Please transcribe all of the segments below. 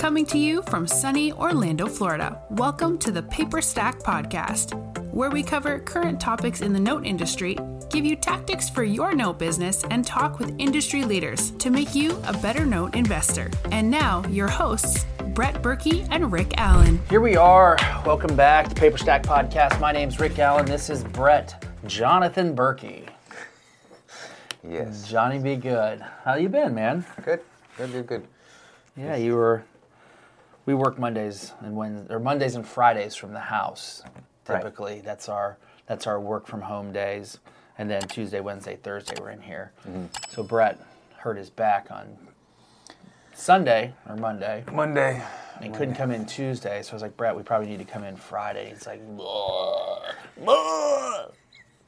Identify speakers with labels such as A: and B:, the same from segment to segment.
A: Coming to you from sunny Orlando, Florida. Welcome to the Paperstac Podcast, where we cover current topics in the note industry, give you tactics for your note business, and talk with industry leaders to make you a better note investor. And now, your hosts, Brett Burky and Rick Allen.
B: Here we are. Welcome back to Paperstac Podcast. My name's Rick Allen. This is Brett Jonathan Burky.
C: Yes.
B: Johnny be good. How you been, man?
C: Good. Good. Good. Good.
B: Yeah, you were. We work Mondays and Wednesdays, or Mondays and Fridays from the house.
C: Right.
B: Typically, that's our that's our work from home days, and then Tuesday, Wednesday, Thursday we're in here.
C: Mm-hmm.
B: So Brett hurt his back on Sunday or Monday.
C: Monday.
B: and couldn't come in Tuesday. So I was like, Brett, we probably need to come in Friday. He's like,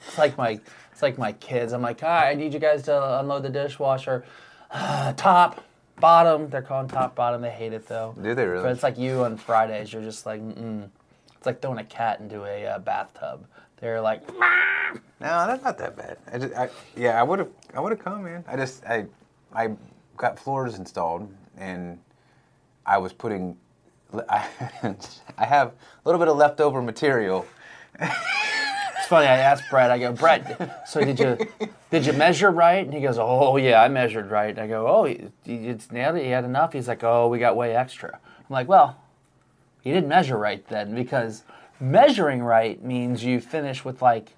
B: it's like my it's like my kids. I'm like, hi, I need you guys to unload the dishwasher. top, bottom. They're calling top, bottom. They hate it though.
C: Do they really?
B: But it's like you on Fridays. You're just like, mm. It's like throwing a cat into a uh, bathtub. They're like,
C: No, that's not that bad. I just, I, yeah, I would have, I would have come, man. I just, I, I got floors installed, and I was putting, I, I have a little bit of leftover material.
B: It's funny. I asked Brett. I go, Brett. So did you did you measure right? And he goes, Oh yeah, I measured right. And I go, Oh, you nailed it. You had enough. He's like, Oh, we got way extra. I'm like, Well, you didn't measure right then because measuring right means you finish with like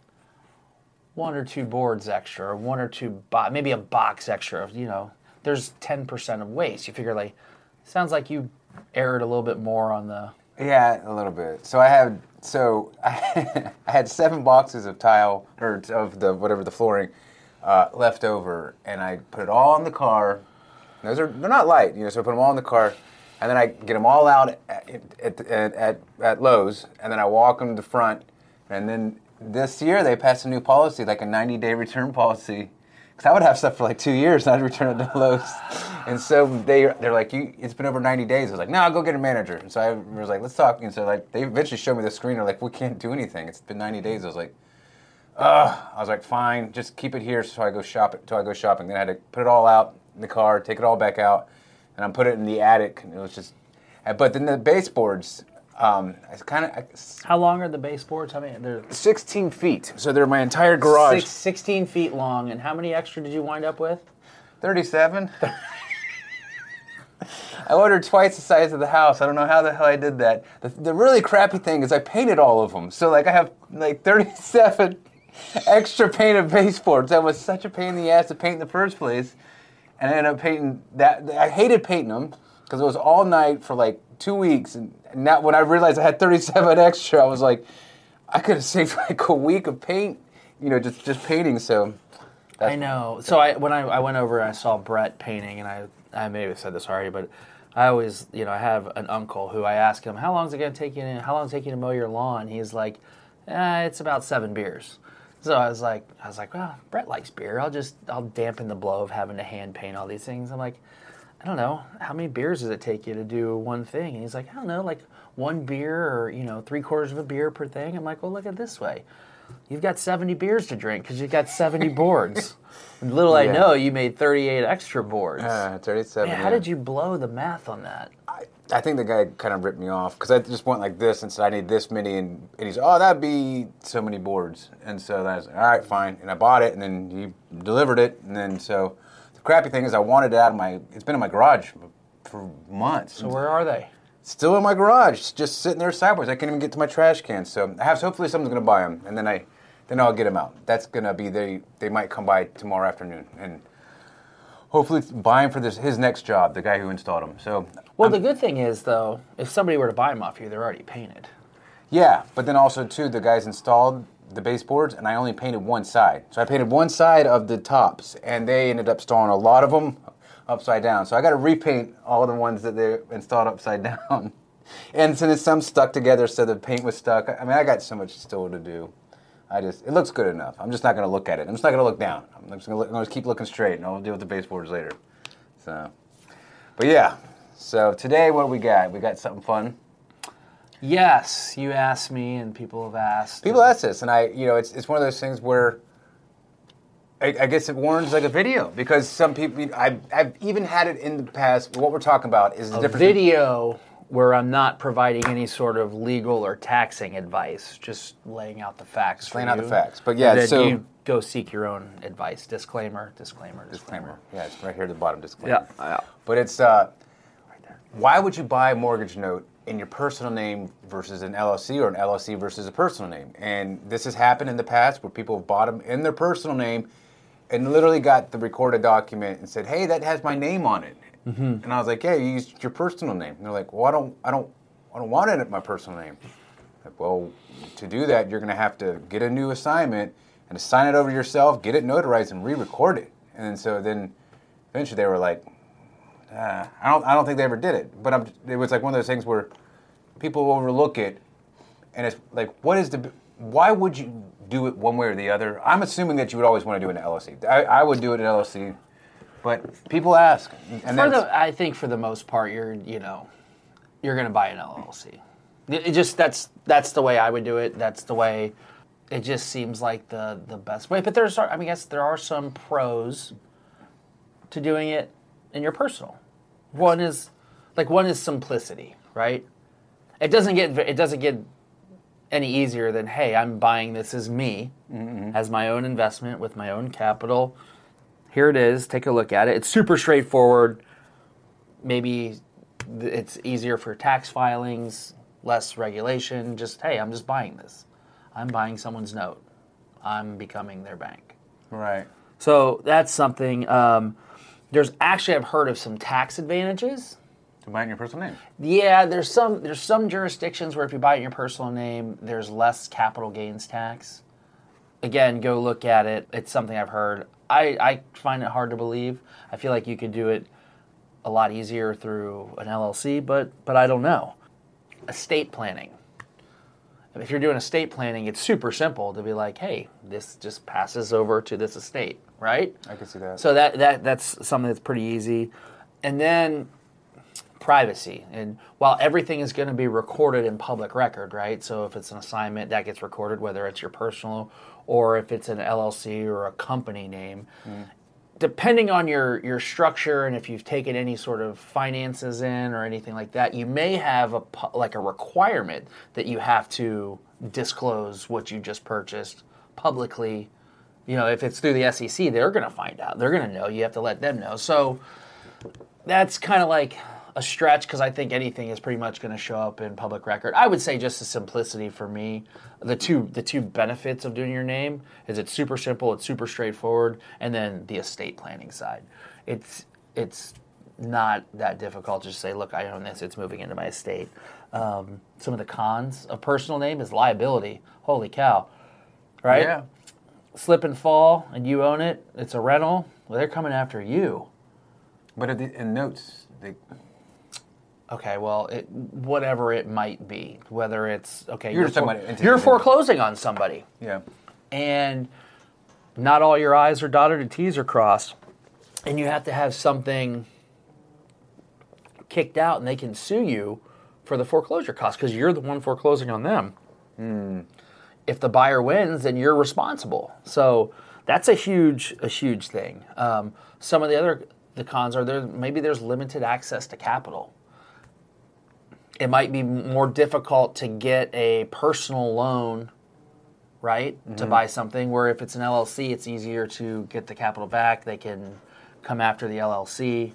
B: one or two boards extra, or one or two bo- maybe a box extra. You know, there's ten percent of waste. You figure like, sounds like you erred a little bit more on the.
C: Yeah, a little bit. So I had, so I, had seven boxes of tile or of the whatever the flooring uh, left over, and I put it all in the car. Those are they're not light, you know. So I put them all in the car, and then I get them all out at at, at, at, at Lowe's, and then I walk them to the front, and then this year they passed a new policy, like a 90 day return policy. Because I would have stuff for like two years, and I'd return it to Lowe's. And so they they're like, you, it's been over 90 days. I was like, no, I'll go get a manager. And so I was like, let's talk. And so like they eventually showed me the screen. They're like, we can't do anything. It's been 90 days. I was like, Ugh. I was like, fine, just keep it here so I go shop until I go shopping. Then I had to put it all out in the car, take it all back out, and I put it in the attic. And it was just, but then the baseboards, um, it's kind of
B: How long are the baseboards? How many? They're
C: 16 feet. So they're my entire garage.
B: Six, 16 feet long. And how many extra did you wind up with?
C: 37. I ordered twice the size of the house. I don't know how the hell I did that. The, the really crappy thing is I painted all of them. So like I have like 37 extra painted baseboards. That was such a pain in the ass to paint in the first place. And I ended up painting that. I hated painting them because it was all night for like two weeks. And now when I realized I had 37 extra, I was like, I could have saved like a week of paint, you know, just just painting. So
B: I know. So I when I, I went over and I saw Brett painting, and I I may have said this already, but I always you know I have an uncle who I ask him how long is it going to take you? To, how long it take you to mow your lawn? He's like, eh, it's about seven beers. So I was like, I was like, well, Brett likes beer. I'll just I'll dampen the blow of having to hand paint all these things. I'm like, I don't know, how many beers does it take you to do one thing? And he's like, I don't know, like one beer or you know three quarters of a beer per thing. I'm like, well, look at this way. You've got 70 beers to drink because you've got 70 boards. And little I know, you made 38 extra boards.
C: uh, 37.
B: Man, how
C: yeah.
B: did you blow the math on that?
C: I, I think the guy kind of ripped me off because I just went like this and said I need this many, and, and he's oh that'd be so many boards, and so I was like, all right, fine, and I bought it, and then he delivered it, and then so crappy thing is I wanted it out of my it's been in my garage for months.
B: So where are they?
C: Still in my garage, just sitting there sideways. I can't even get to my trash can. So I have hopefully someone's gonna buy them, and then I then I'll get them out. That's gonna be they they might come by tomorrow afternoon and. Hopefully, buy him for this his next job. The guy who installed them. So
B: Well, the good thing is, though, if somebody were to buy them off you, they're already painted.
C: Yeah, but then also too, the guys installed the baseboards, and I only painted one side. So I painted one side of the tops, and they ended up installing a lot of them upside down. So I got to repaint all the ones that they installed upside down. And then some stuck together, so the paint was stuck. I mean, I got so much still to do. I just, it looks good enough. I'm just not going to look at it. I'm just not going to look down. I'm just going to keep looking straight, and I'll deal with the baseboards later. So, but yeah. So today, what we got? We got something fun.
B: Yes, you asked me, and people have asked.
C: People ask this, and I, you know, it's it's one of those things where I, I guess it warrants like a video because some people. I've, I've even had it in the past. What we're talking about is the
B: A
C: difference.
B: video where I'm not providing any sort of legal or taxing advice, just laying out the facts.
C: laying out the facts. But yeah,
B: then
C: so-
B: you go seek your own advice. Disclaimer, disclaimer, disclaimer.
C: disclaimer. Yeah, it's right here at the bottom. Disclaimer.
B: Yeah, yeah.
C: But it's uh, right there. why would you buy a mortgage note in your personal name versus an LLC or an LLC versus a personal name? And this has happened in the past where people have bought them in their personal name and literally got the recorded document and said, "Hey, that has my name on it." Mm-hmm. And I was like, "Yeah, you used your personal name." And they're like, "Well, I don't, I don't, I don't want it at my personal name." Like, well, to do that, you're going to have to get a new assignment and assign it over to yourself, get it notarized, and re-record it. And so then, eventually, they were like, uh, I don't, I don't think they ever did it. But I'm, it was like one of those things where people overlook it, and it's like, what is the, why would you do it one way or the other? I'm assuming that you would always want to do it in LLC. I, I would do it in LLC, but people ask, and
B: For the, I think for the most part, you're you know, you're going to buy an LLC. It, it just that's that's the way I would do it. That's the way. It just seems like the the best way. But there's, I mean, I guess there are some pros to doing it in your personal. One is like one is simplicity, right? It doesn't get it doesn't get any easier than hey, I'm buying this as me, as my own investment with my own capital. Here it is. Take a look at it. It's super straightforward. Maybe it's easier for tax filings, less regulation. Just hey, I'm just buying this. I'm buying someone's note. I'm becoming their bank.
C: right.
B: So that's something. Um, there's actually I've heard of some tax advantages.
C: To buy it in your personal name.
B: Yeah, there's some there's some jurisdictions where if you buy it in your personal name, there's less capital gains tax. Again, go look at it. It's something I've heard. I, I find it hard to believe. I feel like you could do it a lot easier through an LLC, but but I don't know. Estate planning. If you're doing estate planning, it's super simple to be like, hey, this just passes over to this estate, right?
C: I can see that.
B: So that, that that's something that's pretty easy. And then privacy. And while everything is going to be recorded in public record, right? So if it's an assignment, that gets recorded, whether it's your personal or if it's an LLC or a company name. Mm-hmm. Depending on your, your structure and if you've taken any sort of finances in or anything like that, you may have a like a requirement that you have to disclose what you just purchased publicly. You know, if it's through the SEC, they're going to find out. They're going to know. You have to let them know. So that's kind of like a stretch because I think anything is pretty much going to show up in public record. I would say just the simplicity for me. The two the two benefits of doing your name is it's super simple, it's super straightforward, and then the estate planning side. It's it's not that difficult to just say, look, I own this, it's moving into my estate. Um, some of the cons of personal name is liability. Holy cow. Right?
C: Yeah.
B: Slip and fall and you own it, it's a rental. Well, they're coming after you.
C: But in, notes, they,
B: Okay, well, it, whatever it might be, whether it's okay,
C: You're
B: fore-
C: about
B: you're foreclosing on somebody,
C: yeah.
B: and not all your I's are dotted and T's are crossed, and you have to have something kicked out, and they can sue you for the foreclosure costs because you're the one foreclosing on them.
C: Hmm.
B: If the buyer wins, then you're responsible. So that's a huge, a huge thing. Um, some of the other the cons are there. Maybe there's limited access to capital it might be more difficult to get a personal loan, right, to buy something. Where if it's an LLC, it's easier to get the capital back. They can come after the LLC.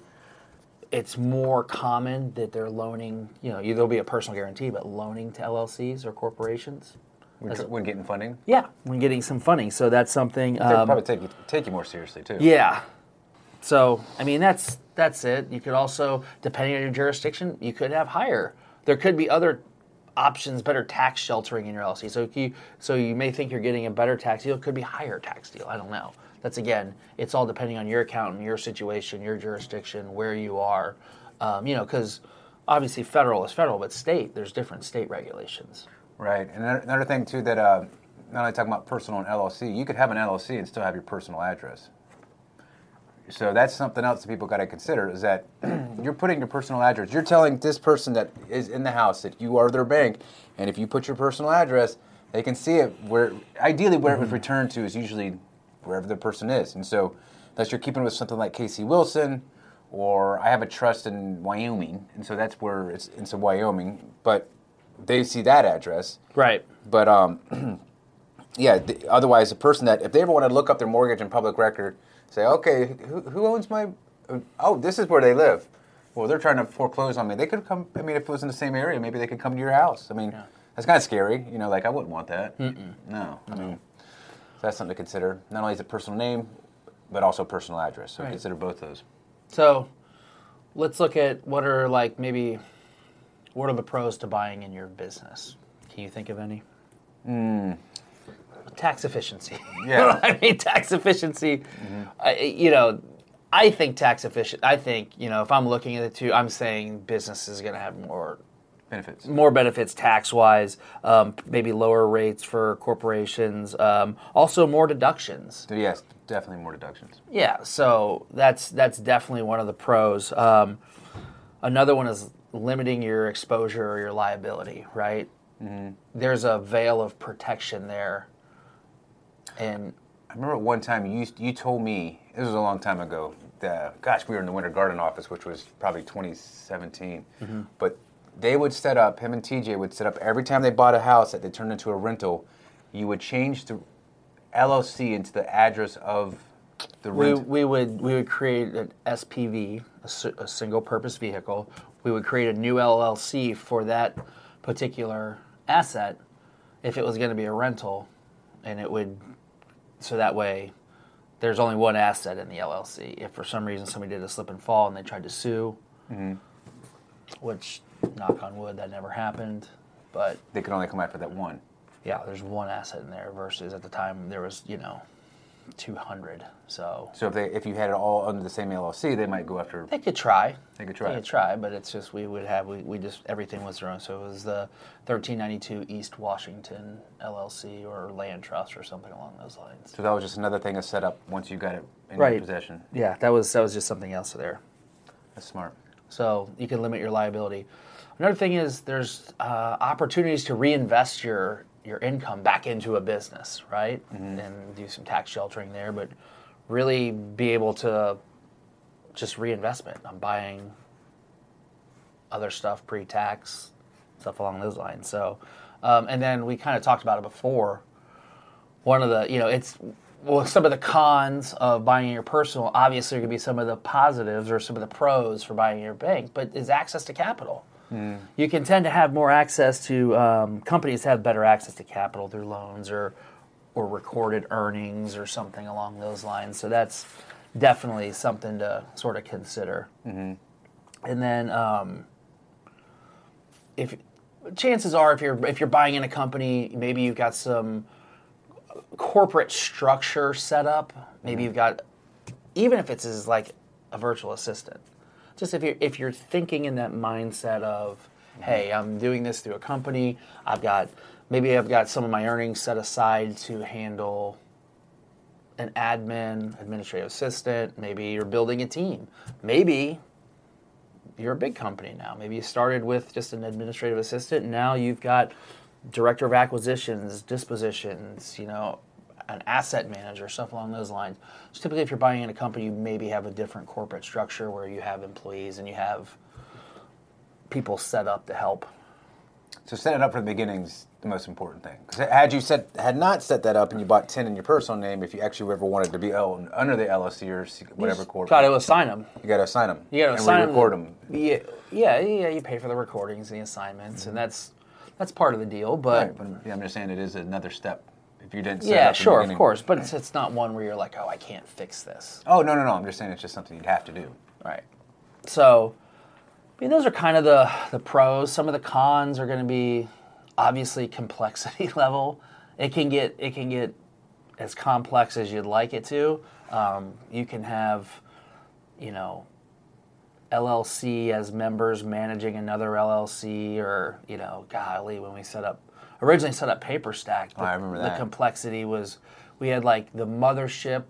B: It's more common that they're loaning, you know, there'll be a personal guarantee, but loaning to LLCs or corporations.
C: When, when getting funding,
B: Yeah, when getting some funding. So that's something.
C: they'll
B: um,
C: probably take you, take you more seriously too.
B: yeah. So I mean that's that's it. You could also, depending on your jurisdiction, you could have higher. There could be other options, better tax sheltering in your LLC. So you so you may think you're getting a better tax deal. It could be higher tax deal. I don't know. That's again, it's all depending on your account and your situation, your jurisdiction, where you are. Um, you know, because obviously federal is federal, but state there's different state regulations.
C: Right. And another, thing too that uh, not only talking about personal and LLC, you could have an LLC and still have your personal address. So that's something else that people got to consider is that you're putting your personal address. You're telling this person that is in the house that you are their bank, and if you put your personal address, they can see it. Where ideally where it was returned to is usually wherever the person is. And so, unless you're keeping with something like Casey Wilson, or I have a trust in Wyoming, and so that's where it's it's in Wyoming, but they see that address.
B: Right.
C: But um, yeah. The, otherwise, the person that if they ever want to look up their mortgage and public record, say, okay, who, who owns my? Oh, this is where they live. Well, they're trying to foreclose on me. They could come. I mean, if it was in the same area, maybe they could come to your house. I mean, that's kind of scary. You know, like I wouldn't want that. No, I mean, that's something to consider. Not only is it personal name, but also personal address. So
B: Right.
C: consider both those.
B: So let's look at what are like maybe what are the pros to buying in your business? Can you think of any? Tax efficiency.
C: Yeah.
B: I mean tax efficiency. I, you know, I think tax efficient. I think you know if I'm looking at the two, I'm saying business is going to have more
C: Benefits.
B: more benefits tax wise, um, maybe lower rates for corporations, um, also more deductions.
C: Yes, definitely more deductions.
B: Yeah, so that's that's definitely one of the pros. Um, another one is limiting your exposure or your liability. Right? Mm-hmm. There's a veil of protection there, and
C: I remember one time you you told me this was a long time ago. That, gosh, we were in the Winter Garden office, which was probably 2017. Mm-hmm. But they would set up him and TJ would set up every time they bought a house that they turned into a rental. You would change the LLC into the address of the
B: we,
C: rent.
B: we would we would create an SPV, a single purpose vehicle. We would create a new LLC for that particular asset if it was going to be a rental, and it would so that way there's only one asset in the LLC. If for some reason somebody did a slip and fall and they tried to sue, mm-hmm. which knock on wood that never happened, but
C: they could only come after that one.
B: yeah, there's one asset in there versus at the time there was you know 200. So
C: So if they if you had it all under the same LLC, they might go after.
B: They could try.
C: They could try.
B: They could try, but it's just we would have we, we just everything was their own. So it was the 1392 East Washington LLC or Land Trust or something along those lines.
C: So that was just another thing to set up once you got it in
B: Right.
C: your possession.
B: Yeah, that was that was just something else there.
C: That's smart.
B: So you can limit your liability. Another thing is there's uh, opportunities to reinvest your your income back into a business, right? And do some tax sheltering there, but really be able to just reinvestment. I'm buying other stuff pre-tax, stuff along those lines. So, um, and then we kind of talked about it before. One of the, you know, it's well, some of the cons of buying your personal. Obviously, are going to be some of the positives or some of the pros for buying your bank, but is access to capital. You can tend to have more access to um, companies have better access to capital through loans or or recorded earnings or something along those lines. So that's definitely something to sort of consider. And then um, if chances are if you're if you're buying in a company, maybe you've got some corporate structure set up. Maybe you've got even if it's as like a virtual assistant. Just if you're if you're thinking in that mindset of, mm-hmm. hey, I'm doing this through a company. I've got maybe I've got some of my earnings set aside to handle an admin, administrative assistant. Maybe you're building a team. Maybe you're a big company now. Maybe you started with just an administrative assistant, and now you've got director of acquisitions, dispositions, you know, an asset manager, stuff along those lines. So typically, if you're buying in a company, you maybe have a different corporate structure where you have employees and you have people set up to help.
C: So set it up from the beginning is the most important thing. Because had you set had not set that up and you bought ten in your personal name, if you actually ever wanted to be owned under the LLC or whatever corporate,
B: Got to assign them.
C: you got to assign them.
B: You got to
C: and
B: assign
C: record
B: them. Yeah, yeah, yeah. You pay for the recordings the assignments, and mm-hmm. that's that's part of the deal. But
C: Right, but yeah, I'm just saying it is another step. If you didn't set
B: yeah,
C: up from the
B: sure, of course. But it's it's not one where you're like, oh, I can't fix this.
C: Oh no no no! I'm just saying it's just something you'd have to do.
B: Right. So, I mean, those are kind of the the pros. Some of the cons are going to be obviously complexity level. It can get it can get as complex as you'd like it to. Um, you can have, you know, LLC as members managing another LLC, or you know, golly, when we set up originally set up Paperstac, the,
C: I remember
B: the complexity was we had like the mothership,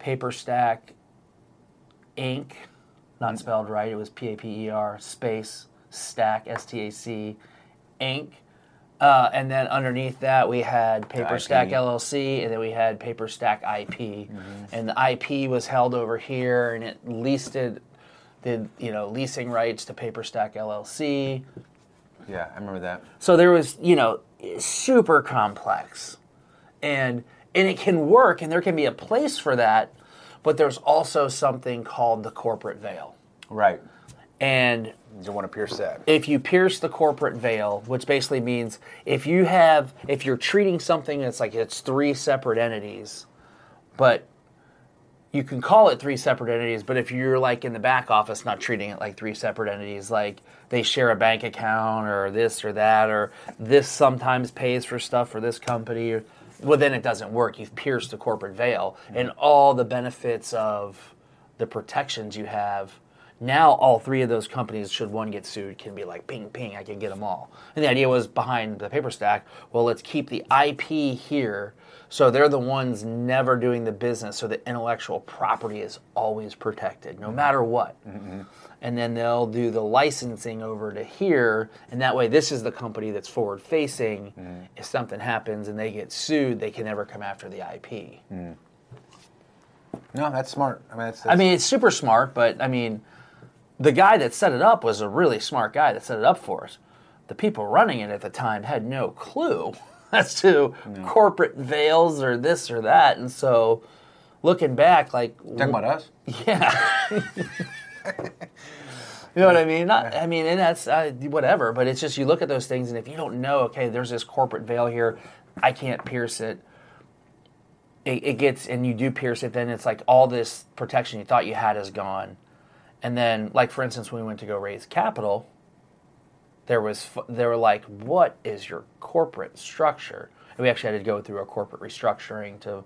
B: PaperStack, Inc. Not spelled right. It was P A P E R space stack S T A C, Inc. Uh, and then underneath that, we had
C: Paperstac
B: LLC, and then we had Paperstac IP. And the IP was held over here, and it leased it, did you know leasing rights to Paperstac LLC.
C: Yeah, I remember that.
B: So there was, you know, super complex. And and it can work and there can be a place for that, but there's also something called the corporate veil.
C: Right.
B: And
C: You don't want to pierce that.
B: if you pierce the corporate veil, which basically means if you have if you're treating something that's like it's three separate entities, but you can call it three separate entities, but if you're like in the back office not treating it like three separate entities, like they share a bank account or this or that, or this sometimes pays for stuff for this company, or, well, then it doesn't work. You've pierced the corporate veil, mm-hmm. and all the benefits of the protections you have. Now, all three of those companies, should one get sued, can be like ping, ping, I can get them all. And the idea was behind the Paperstac, well, let's keep the IP here so they're the ones never doing the business, so the intellectual property is always protected, no matter what. Mm-hmm. And then they'll do the licensing over to here, and that way, this is the company that's forward facing. Mm-hmm. If something happens and they get sued, they can never come after the IP. Mm-hmm.
C: No, that's smart. I mean, that's,
B: I mean, it's super smart, but I mean, the guy that set it up was a really smart guy that set it up for us. The people running it at the time had no clue as to corporate veils or this or that, and so looking back, like
C: talking about us.
B: yeah. You know what I mean? Not, I mean, and that's uh, whatever. But it's just you look at those things, and if you don't know, okay, there's this corporate veil here, I can't pierce it. It, it gets, and you do pierce it, then it's like all this protection you thought you had is gone. And then, like for instance, when we went to go raise capital, there was they were like, "What is your corporate structure?" And we actually had to go through a corporate restructuring to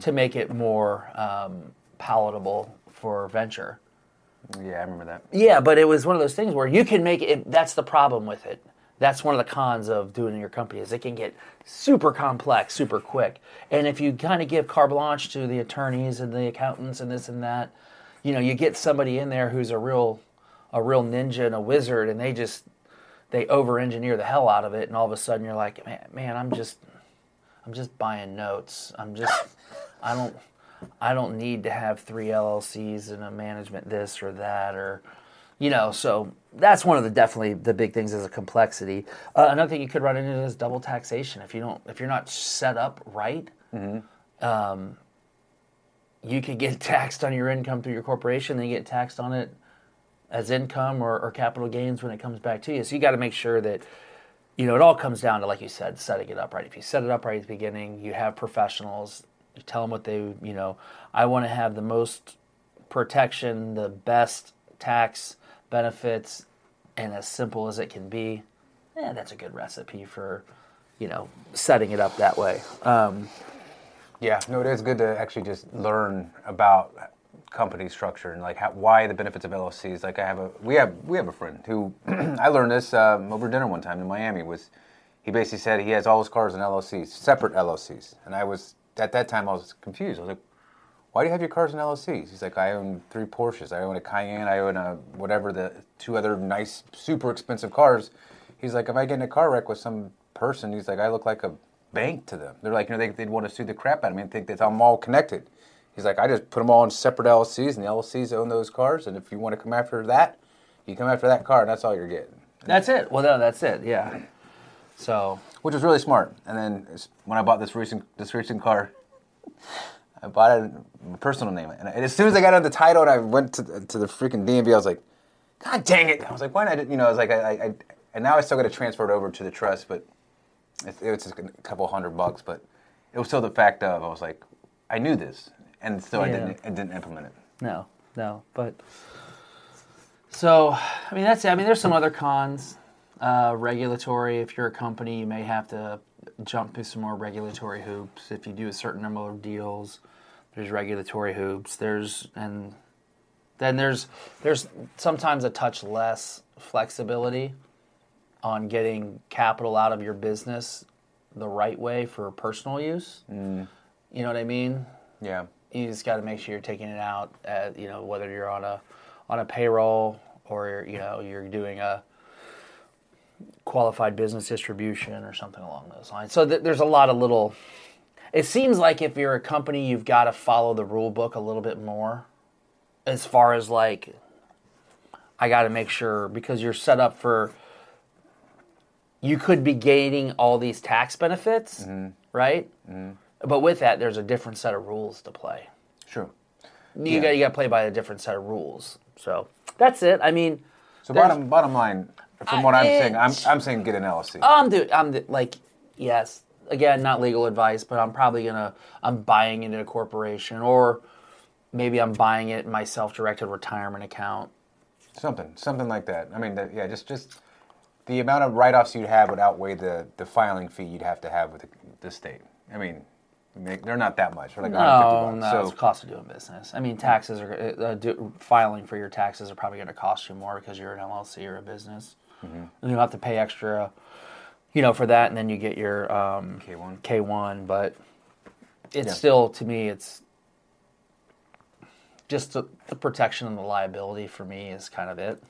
B: to make it more um, palatable for venture.
C: Yeah, I remember that.
B: Yeah, but it was one of those things where you can make it. That's the problem with it. That's one of the cons of doing in your company is it can get super complex, super quick. And if you kind of give carte blanche to the attorneys and the accountants and this and that, you know, you get somebody in there who's a real, a real ninja and a wizard, and they just they over engineer the hell out of it, and all of a sudden you're like, man, man, I'm just, I'm just buying notes. I'm just, I don't, I don't need to have three LLCs and a management this or that or, you know. So that's one of the definitely the big things is a complexity. Uh, another thing you could run into is double taxation if you don't if you're not set up right. Um, you could get taxed on your income through your corporation, then you get taxed on it as income or, or capital gains when it comes back to you. So you got to make sure that you know it all comes down to like you said, setting it up right. If you set it up right at the beginning, you have professionals. You tell them what they you know. I want to have the most protection, the best tax benefits, and as simple as it can be. Yeah, that's a good recipe for you know setting it up that way. Um,
C: Yeah, no, it is good to actually just learn about company structure and like how, why the benefits of LLCs. Like I have a we have we have a friend who I learned this um, over dinner one time in Miami was he basically said he has all his cars in LLCs, separate LLCs, and I was at that time I was confused. I was like, why do you have your cars in LLCs? He's like, I own three Porsches, I own a Cayenne, I own a whatever the two other nice, super expensive cars. He's like, if I get in a car wreck with some person, he's like, I look like a bank to them. They're like, you know, they, they'd want to sue the crap out of me and think that I'm all connected. He's like, I just put them all in separate LLCs, and the LLCs own those cars. And if you want to come after that, you come after that car, and that's all you're getting.
B: that's it. Well, no, that's it. Yeah. So
C: Which was really smart. And then when I bought this recent this recent car, I bought it in my personal name. And as soon as I got on the title and I went to the, to the freaking DMV, I was like, God dang it! I was like, why not? I? You know, I was like, I, I, I and now I still got to transfer it over to the trust, but it, it was just a couple hundred bucks. But it was still the fact of I was like, I knew this, and still I
B: Yeah.
C: didn't I didn't implement it.
B: no, no, but so I mean that's it. I mean there's some other cons. Uh, regulatory. If you're a company, you may have to jump through some more regulatory hoops. If you do a certain number of deals, there's regulatory hoops. There's and then there's there's sometimes a touch less flexibility on getting capital out of your business the right way for personal use. You know what I mean?
C: Yeah.
B: You just got to make sure you're taking it out at, you know whether you're on a on a payroll or you know you're doing a qualified business distribution or something along those lines. So th- there's a lot of little. It seems like if you're a company, you've got to follow the rule book a little bit more, as far as like. I got to make sure because you're set up for. You could be gaining all these tax benefits, mm-hmm. right? Mm-hmm. But with that, there's a different set of rules to play.
C: Sure.
B: You
C: Yeah.
B: got you got to play by a different set of rules. So that's it. I mean,
C: So bottom bottom line, from
B: I-
C: what I'm saying, I'm I'm saying get an LLC.
B: I'm do I'm the, like yes. Again, not legal advice, but I'm probably gonna I'm buying into a corporation, or maybe I'm buying it in my self-directed retirement account.
C: Something, something like that. I mean, that, yeah, just just the amount of write-offs you'd have would outweigh the the filing fee you'd have to have with the, the state. I mean, they- they're not that much. They're like
B: No, no,
C: bucks.
B: it's
C: so
B: the cost of doing business. I mean, taxes are uh, do, filing for your taxes are probably going to cost you more because you're an LLC or a business,
C: Mm-hmm.
B: and you have to pay extra, you know, for that, and then you get your um,
C: K1.
B: K one, but it's
C: Yeah.
B: still to me it's just the, the protection and the liability for me is kind of it.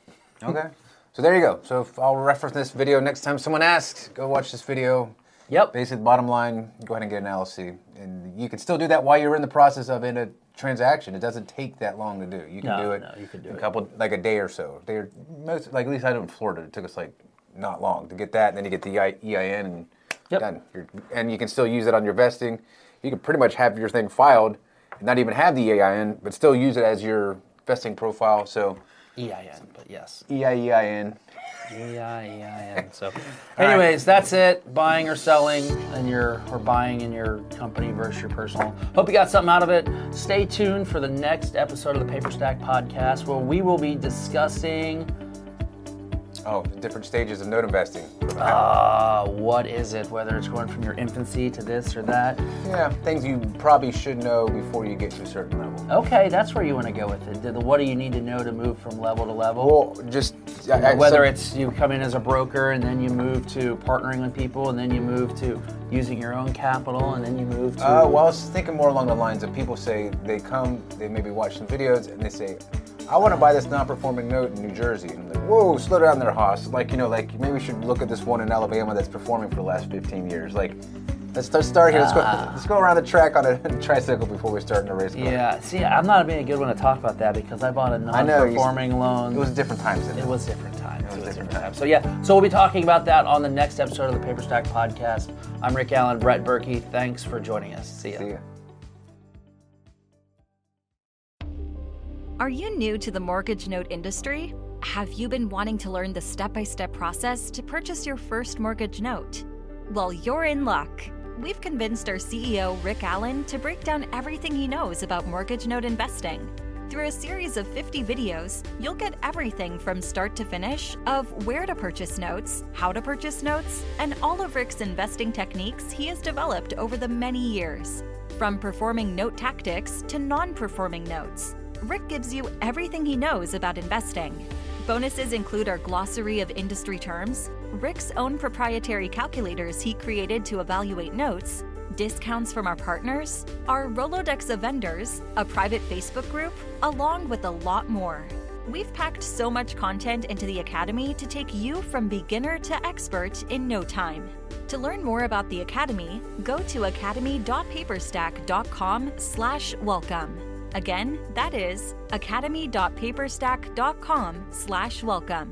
C: okay. So there you go. So if I'll reference this video next time someone asks. Go watch this video.
B: Yep.
C: Basically, the bottom line, go ahead and get an LLC, and you can still do that while you're in the process of in a transaction. It doesn't take that long to do. You can
B: No,
C: do it.
B: no, you can do
C: a
B: it.
C: couple, like a day or so. They are most, like at least I know in Florida, it took us like not long to get that, and then you get the EIN, and
B: Yep.
C: done. You're, and you can still use it on your vesting. You can pretty much have your thing filed, and not even have the EIN, but still use it as your vesting profile. So
B: EIN, but yes.
C: EIEIN.
B: E-I-E-I-N. So, anyways, that's it. Buying or selling in your or buying in your company versus your personal. Hope you got something out of it. Stay tuned for the next episode of the Paperstac Podcast, where we will be discussing
C: Oh, different stages of note investing.
B: uh, what is it, whether it's going from your infancy to this or that.
C: Yeah, things you probably should know before you get to a certain level.
B: Okay, that's where you want to go with it. The, what do you need to know to move from level to level?
C: Well, just I, I-
B: whether
C: some-
B: it's you come in as a broker and then you move to partnering with people and then you move to using your own capital and then you move to
C: Uh, well, I was thinking more along the lines of people say they come, they maybe watch some videos, and they say, "I want to buy this non-performing note in New Jersey." And I'm like, "Whoa, slow down there, Haas. Like, you know, like maybe we should look at this one in Alabama that's performing for the last 15 years. Like, let's let's start here. Let's go ah. let's go around the track on a tricycle before we start in a race car."
B: yeah. See, I'm not being a good one to talk about that because I bought a
C: know,
B: non-performing loan.
C: It was different times.
B: It was different times. It was,
C: different
B: different times. So yeah, so we'll be talking about that on the next episode of the Paperstac Podcast. I'm Rick Allen, Brett Burky. Thanks for joining us. See ya.
C: See ya.
D: Are you new to the mortgage note industry? Have you been wanting to learn the step by step process to purchase your first mortgage note? Well, you're in luck. We've convinced our CEO, Rick Allen, to break down everything he knows about mortgage note investing. Through a series of 50 videos, you'll get everything from start to finish of where to purchase notes, how to purchase notes, and all of Rick's investing techniques he has developed over the many years. From performing note tactics to non performing notes, Rick gives you everything he knows about investing. Bonuses include our glossary of industry terms, Rick's own proprietary calculators he created to evaluate notes, discounts from our partners, our Rolodex of vendors, a private Facebook group, along with a lot more. We've packed so much content into the Academy to take you from beginner to expert in no time. To learn more about the Academy, go to academy.paperstac.com slash welcome. Again, that is academy.paperstac.com slash welcome.